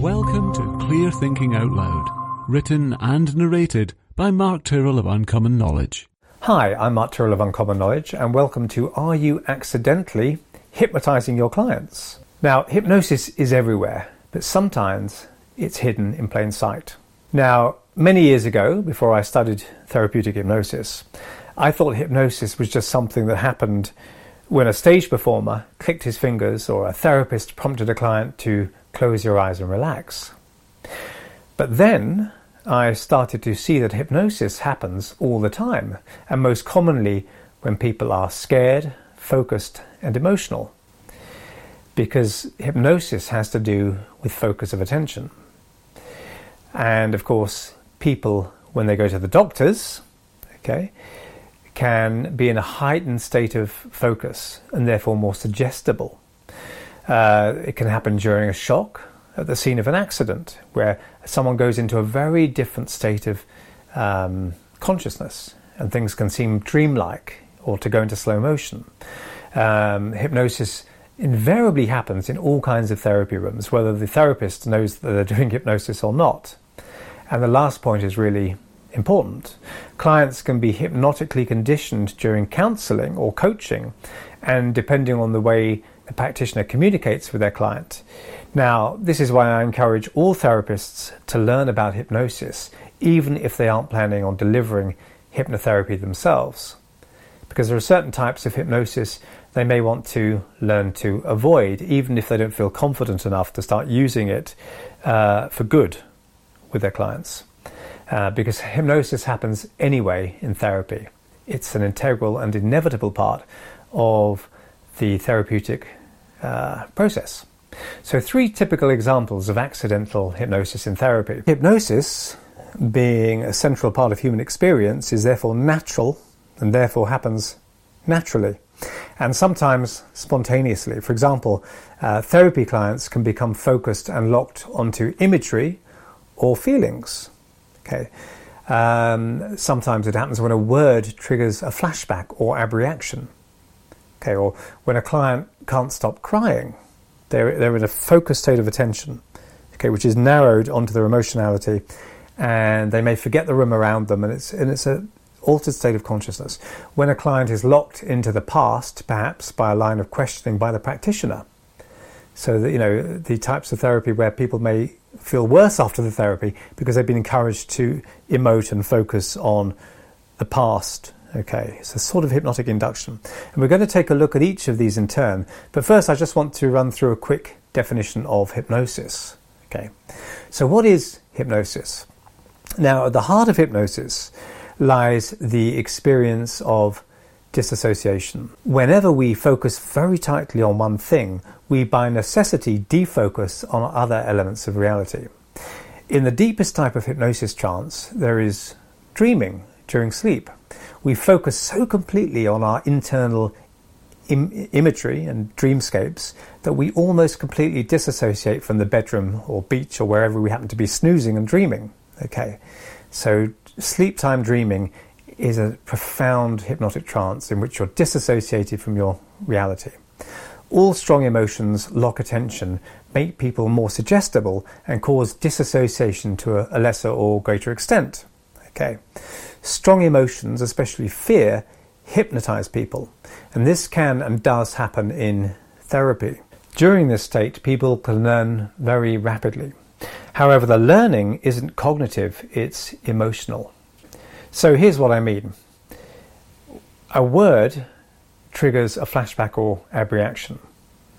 Welcome to Clear Thinking Out Loud, written and narrated by Mark Tyrrell of Uncommon Knowledge. Hi, I'm Mark Tyrrell of Uncommon Knowledge, and welcome to Are You Accidentally Hypnotizing Your Clients? Now, hypnosis is everywhere, but sometimes it's hidden in plain sight. Now, many years ago, before I studied therapeutic hypnosis, I thought hypnosis was just something that happened when a stage performer clicked his fingers or a therapist prompted a client to close your eyes and relax. But then I started to see that hypnosis happens all the time, and most commonly when people are scared, focused, and emotional. Because hypnosis has to do with focus of attention. And of course, people, when they go to the doctors, okay, can be in a heightened state of focus and therefore more suggestible. Uh, it can happen during a shock at the scene of an accident where someone goes into a very different state of um, consciousness and things can seem dreamlike or to go into slow motion. Um, hypnosis invariably happens in all kinds of therapy rooms, whether the therapist knows that they're doing hypnosis or not. And the last point is really important. Clients can be hypnotically conditioned during counseling or coaching, and depending on the way the practitioner communicates with their client. Now, this is why I encourage all therapists to learn about hypnosis, even if they aren't planning on delivering hypnotherapy themselves. Because there are certain types of hypnosis they may want to learn to avoid, even if they don't feel confident enough to start using it uh, for good with their clients. Uh, because hypnosis happens anyway in therapy. It's an integral and inevitable part of the therapeutic uh, process. So, three typical examples of accidental hypnosis in therapy. Hypnosis, being a central part of human experience, is therefore natural and therefore happens naturally and sometimes spontaneously. For example, uh, therapy clients can become focused and locked onto imagery or feelings. Okay. Um, sometimes it happens when a word triggers a flashback or abreaction. Okay, or when a client can't stop crying, they're, they're in a focused state of attention, okay, which is narrowed onto their emotionality, and they may forget the room around them, and it's, and it's a altered state of consciousness. When a client is locked into the past, perhaps by a line of questioning by the practitioner, so that you know the types of therapy where people may feel worse after the therapy because they've been encouraged to emote and focus on the past Okay, it's a sort of hypnotic induction. And we're going to take a look at each of these in turn. But first, I just want to run through a quick definition of hypnosis. Okay, so what is hypnosis? Now, at the heart of hypnosis lies the experience of disassociation. Whenever we focus very tightly on one thing, we by necessity defocus on other elements of reality. In the deepest type of hypnosis trance, there is dreaming during sleep we focus so completely on our internal Im- imagery and dreamscapes that we almost completely disassociate from the bedroom or beach or wherever we happen to be snoozing and dreaming. Okay, so sleep time dreaming is a profound hypnotic trance in which you're disassociated from your reality. All strong emotions lock attention, make people more suggestible, and cause disassociation to a, a lesser or greater extent. Okay. Strong emotions, especially fear, hypnotize people, and this can and does happen in therapy. During this state, people can learn very rapidly. However, the learning isn't cognitive, it's emotional. So here's what I mean a word triggers a flashback or abreaction.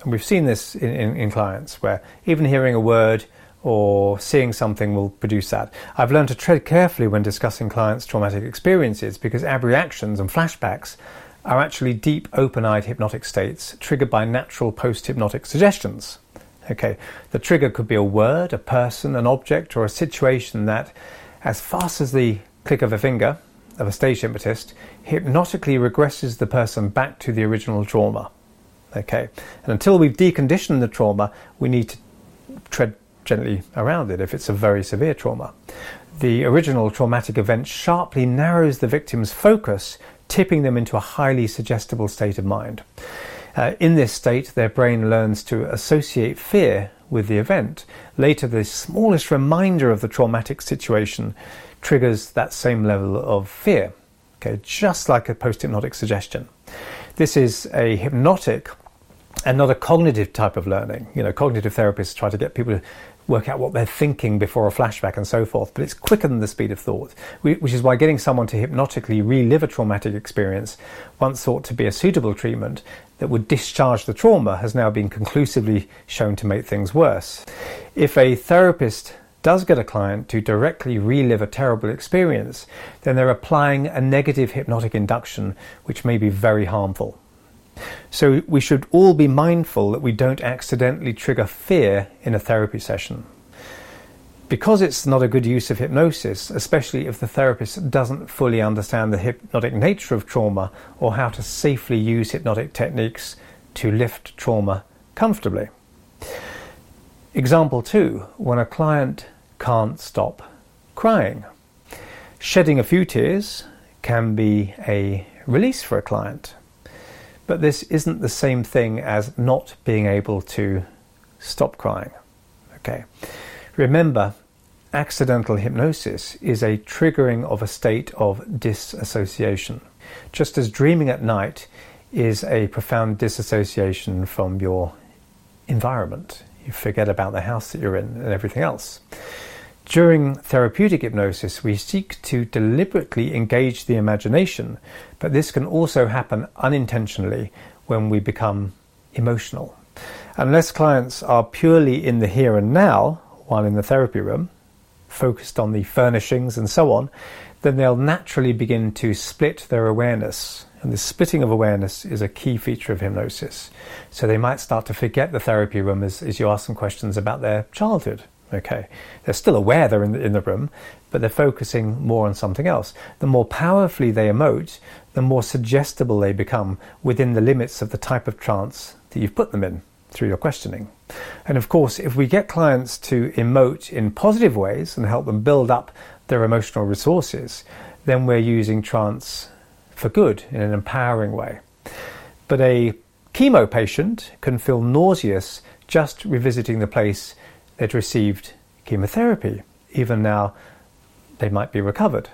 And we've seen this in, in, in clients where even hearing a word or seeing something will produce that. I've learned to tread carefully when discussing clients' traumatic experiences because abreactions and flashbacks are actually deep, open eyed hypnotic states triggered by natural post hypnotic suggestions. Okay, the trigger could be a word, a person, an object, or a situation that, as fast as the click of a finger of a stage hypnotist, hypnotically regresses the person back to the original trauma. Okay, and until we've deconditioned the trauma, we need to tread gently around it if it's a very severe trauma. The original traumatic event sharply narrows the victim's focus, tipping them into a highly suggestible state of mind. Uh, in this state, their brain learns to associate fear with the event. Later, the smallest reminder of the traumatic situation triggers that same level of fear. Okay, just like a post hypnotic suggestion. This is a hypnotic and not a cognitive type of learning. You know, cognitive therapists try to get people to work out what they're thinking before a flashback and so forth, but it's quicker than the speed of thought, which is why getting someone to hypnotically relive a traumatic experience, once thought to be a suitable treatment that would discharge the trauma, has now been conclusively shown to make things worse. If a therapist does get a client to directly relive a terrible experience, then they're applying a negative hypnotic induction, which may be very harmful. So we should all be mindful that we don't accidentally trigger fear in a therapy session. Because it's not a good use of hypnosis, especially if the therapist doesn't fully understand the hypnotic nature of trauma or how to safely use hypnotic techniques to lift trauma comfortably. Example two when a client can't stop crying. Shedding a few tears can be a release for a client. But this isn't the same thing as not being able to stop crying. Okay. Remember, accidental hypnosis is a triggering of a state of disassociation. Just as dreaming at night is a profound disassociation from your environment. You forget about the house that you're in and everything else. During therapeutic hypnosis, we seek to deliberately engage the imagination, but this can also happen unintentionally when we become emotional. Unless clients are purely in the here and now while in the therapy room, focused on the furnishings and so on, then they'll naturally begin to split their awareness. And the splitting of awareness is a key feature of hypnosis. So they might start to forget the therapy room as, as you ask them questions about their childhood Okay, they're still aware they're in the, in the room, but they're focusing more on something else. The more powerfully they emote, the more suggestible they become within the limits of the type of trance that you've put them in through your questioning. And of course, if we get clients to emote in positive ways and help them build up their emotional resources, then we're using trance for good in an empowering way. But a chemo patient can feel nauseous just revisiting the place they'd received chemotherapy. Even now, they might be recovered.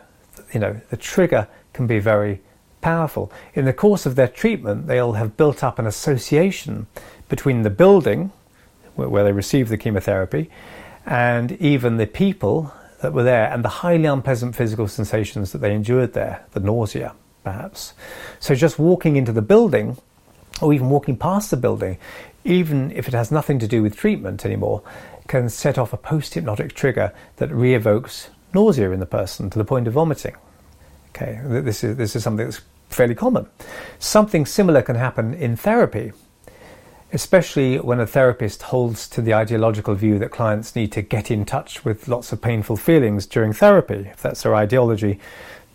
You know, the trigger can be very powerful. In the course of their treatment, they'll have built up an association between the building where they received the chemotherapy and even the people that were there and the highly unpleasant physical sensations that they endured there, the nausea, perhaps. So just walking into the building or even walking past the building, even if it has nothing to do with treatment anymore, can set off a post hypnotic trigger that re evokes nausea in the person to the point of vomiting. Okay, this is, this is something that's fairly common. Something similar can happen in therapy, especially when a therapist holds to the ideological view that clients need to get in touch with lots of painful feelings during therapy. If that's their ideology,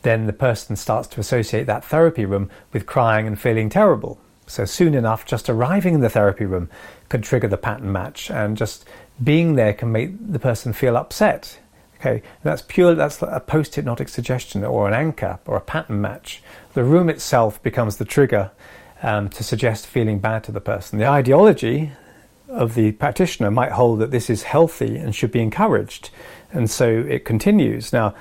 then the person starts to associate that therapy room with crying and feeling terrible. So soon enough, just arriving in the therapy room can trigger the pattern match and just being there can make the person feel upset. Okay, that's pure. That's a post-hypnotic suggestion or an anchor or a pattern match. The room itself becomes the trigger um, to suggest feeling bad to the person. The ideology of the practitioner might hold that this is healthy and should be encouraged, and so it continues. Now,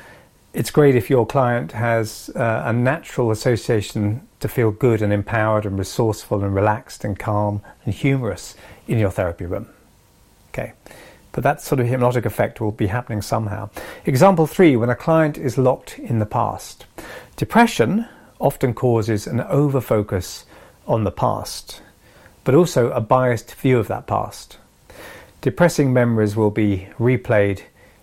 it's great if your client has uh, a natural association to feel good and empowered and resourceful and relaxed and calm and humorous in your therapy room. Okay. But that sort of hypnotic effect will be happening somehow. Example three, when a client is locked in the past. Depression often causes an overfocus on the past, but also a biased view of that past. Depressing memories will be replayed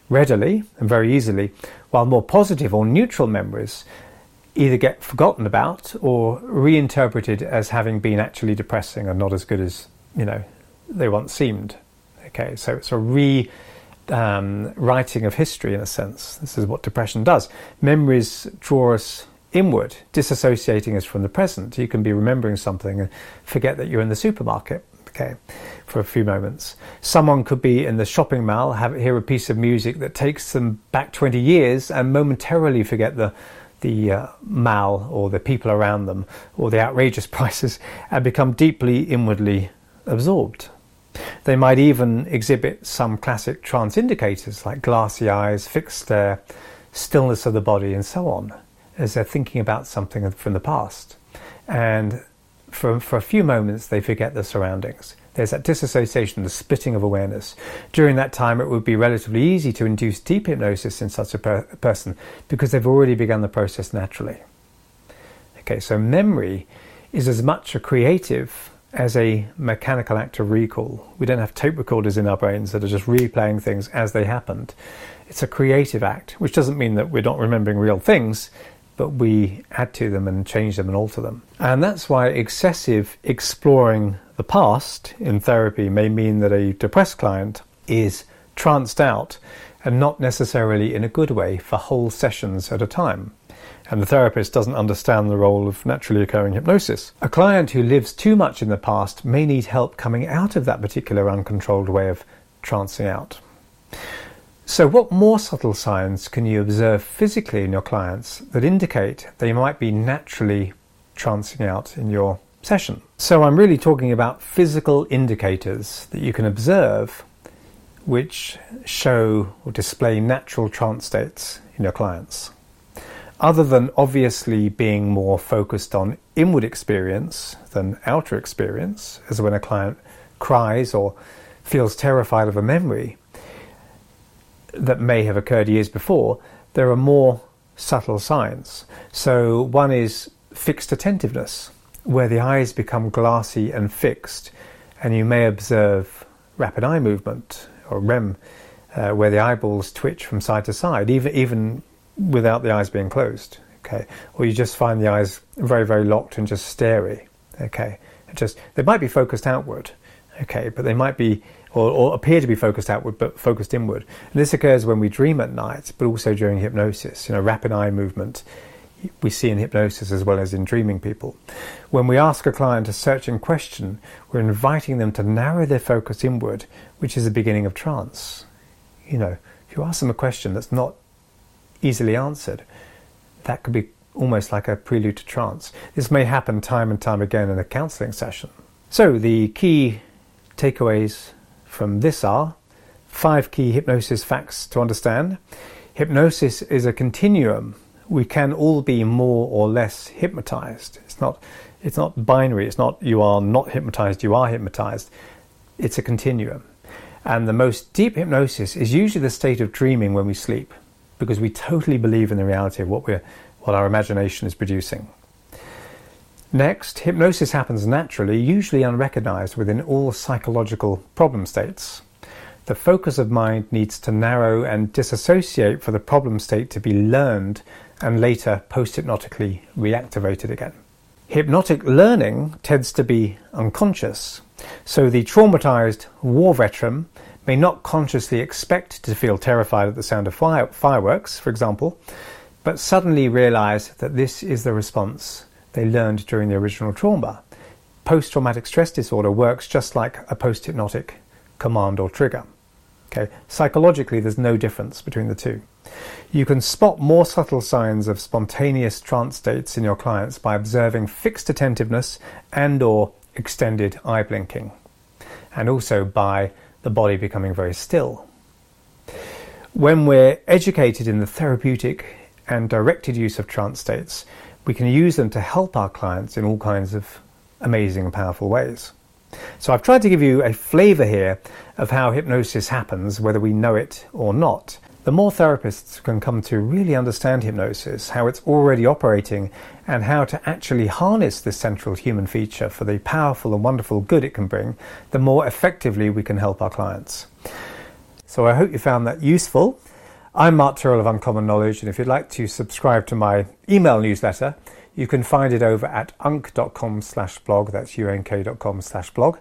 readily and very easily, while more positive or neutral memories either get forgotten about or reinterpreted as having been actually depressing and not as good as, you know, they once seemed. Okay, so it's a re um, of history in a sense. This is what depression does. Memories draw us inward, disassociating us from the present. You can be remembering something and forget that you're in the supermarket. Okay, for a few moments. Someone could be in the shopping mall, have hear a piece of music that takes them back 20 years, and momentarily forget the the uh, mall or the people around them or the outrageous prices, and become deeply inwardly absorbed. They might even exhibit some classic trance indicators like glassy eyes, fixed stare, stillness of the body, and so on, as they're thinking about something from the past. And for, for a few moments, they forget their surroundings. There's that disassociation, the splitting of awareness. During that time, it would be relatively easy to induce deep hypnosis in such a per- person because they've already begun the process naturally. Okay, so memory is as much a creative as a mechanical act of recall. We don't have tape recorders in our brains that are just replaying things as they happened. It's a creative act, which doesn't mean that we're not remembering real things, but we add to them and change them and alter them. And that's why excessive exploring the past in therapy may mean that a depressed client is tranced out and not necessarily in a good way for whole sessions at a time and the therapist doesn't understand the role of naturally occurring hypnosis. A client who lives too much in the past may need help coming out of that particular uncontrolled way of trancing out. So, what more subtle signs can you observe physically in your clients that indicate they might be naturally trancing out in your session? So, I'm really talking about physical indicators that you can observe which show or display natural trance states in your clients other than obviously being more focused on inward experience than outer experience, as when a client cries or feels terrified of a memory that may have occurred years before, there are more subtle signs. So, one is fixed attentiveness, where the eyes become glassy and fixed, and you may observe rapid eye movement or REM, uh, where the eyeballs twitch from side to side, even, even without the eyes being closed. Okay, or you just find the eyes very, very locked and just starey. Okay, it just they might be focused outward. Okay, but they might be or, or, appear to be focused outward but focused inward. And this occurs when we dream at night, but also during hypnosis. You know, rapid eye movement we see in hypnosis as well as in dreaming people. When we ask a client a searching question, we're inviting them to narrow their focus inward, which is the beginning of trance. You know, if you ask them a question that's not easily answered, that could be almost like a prelude to trance. This may happen time and time again in a counseling session. So, the key takeaways from this are five key hypnosis facts to understand. Hypnosis is a continuum. We can all be more or less hypnotized. It's not it's not binary. It's not you are not hypnotized, you are hypnotized. It's a continuum. And the most deep hypnosis is usually the state of dreaming when we sleep because we totally believe in the reality of what, we're, what our imagination is producing. Next, hypnosis happens naturally, usually unrecognized within all psychological problem states. The focus of mind needs to narrow and disassociate for the problem state to be learned and later post hypnotically reactivated again. Hypnotic learning tends to be unconscious, so the traumatized war veteran may not consciously expect to feel terrified at the sound of fire- fireworks, for example, but suddenly realize that this is the response they learned during the original trauma. Post traumatic stress disorder works just like a post hypnotic command or trigger. Okay, psychologically, there's no difference between the two. You can spot more subtle signs of spontaneous trance states in your clients by observing fixed attentiveness and or extended eye blinking, and also by the body becoming very still. When we're educated in the therapeutic and directed use of trance states, we can use them to help our clients in all kinds of amazing and powerful ways. So I've tried to give you a flavour here of how hypnosis happens, whether we know it or not. The more therapists can come to really understand hypnosis, how it's already operating, and how to actually harness this central human feature for the powerful and wonderful good it can bring, the more effectively we can help our clients. So I hope you found that useful. I'm Mark Tyrrell of Uncommon Knowledge, and if you'd like to subscribe to my email newsletter, you can find it over at unk.com slash blog. That's unk.com slash blog.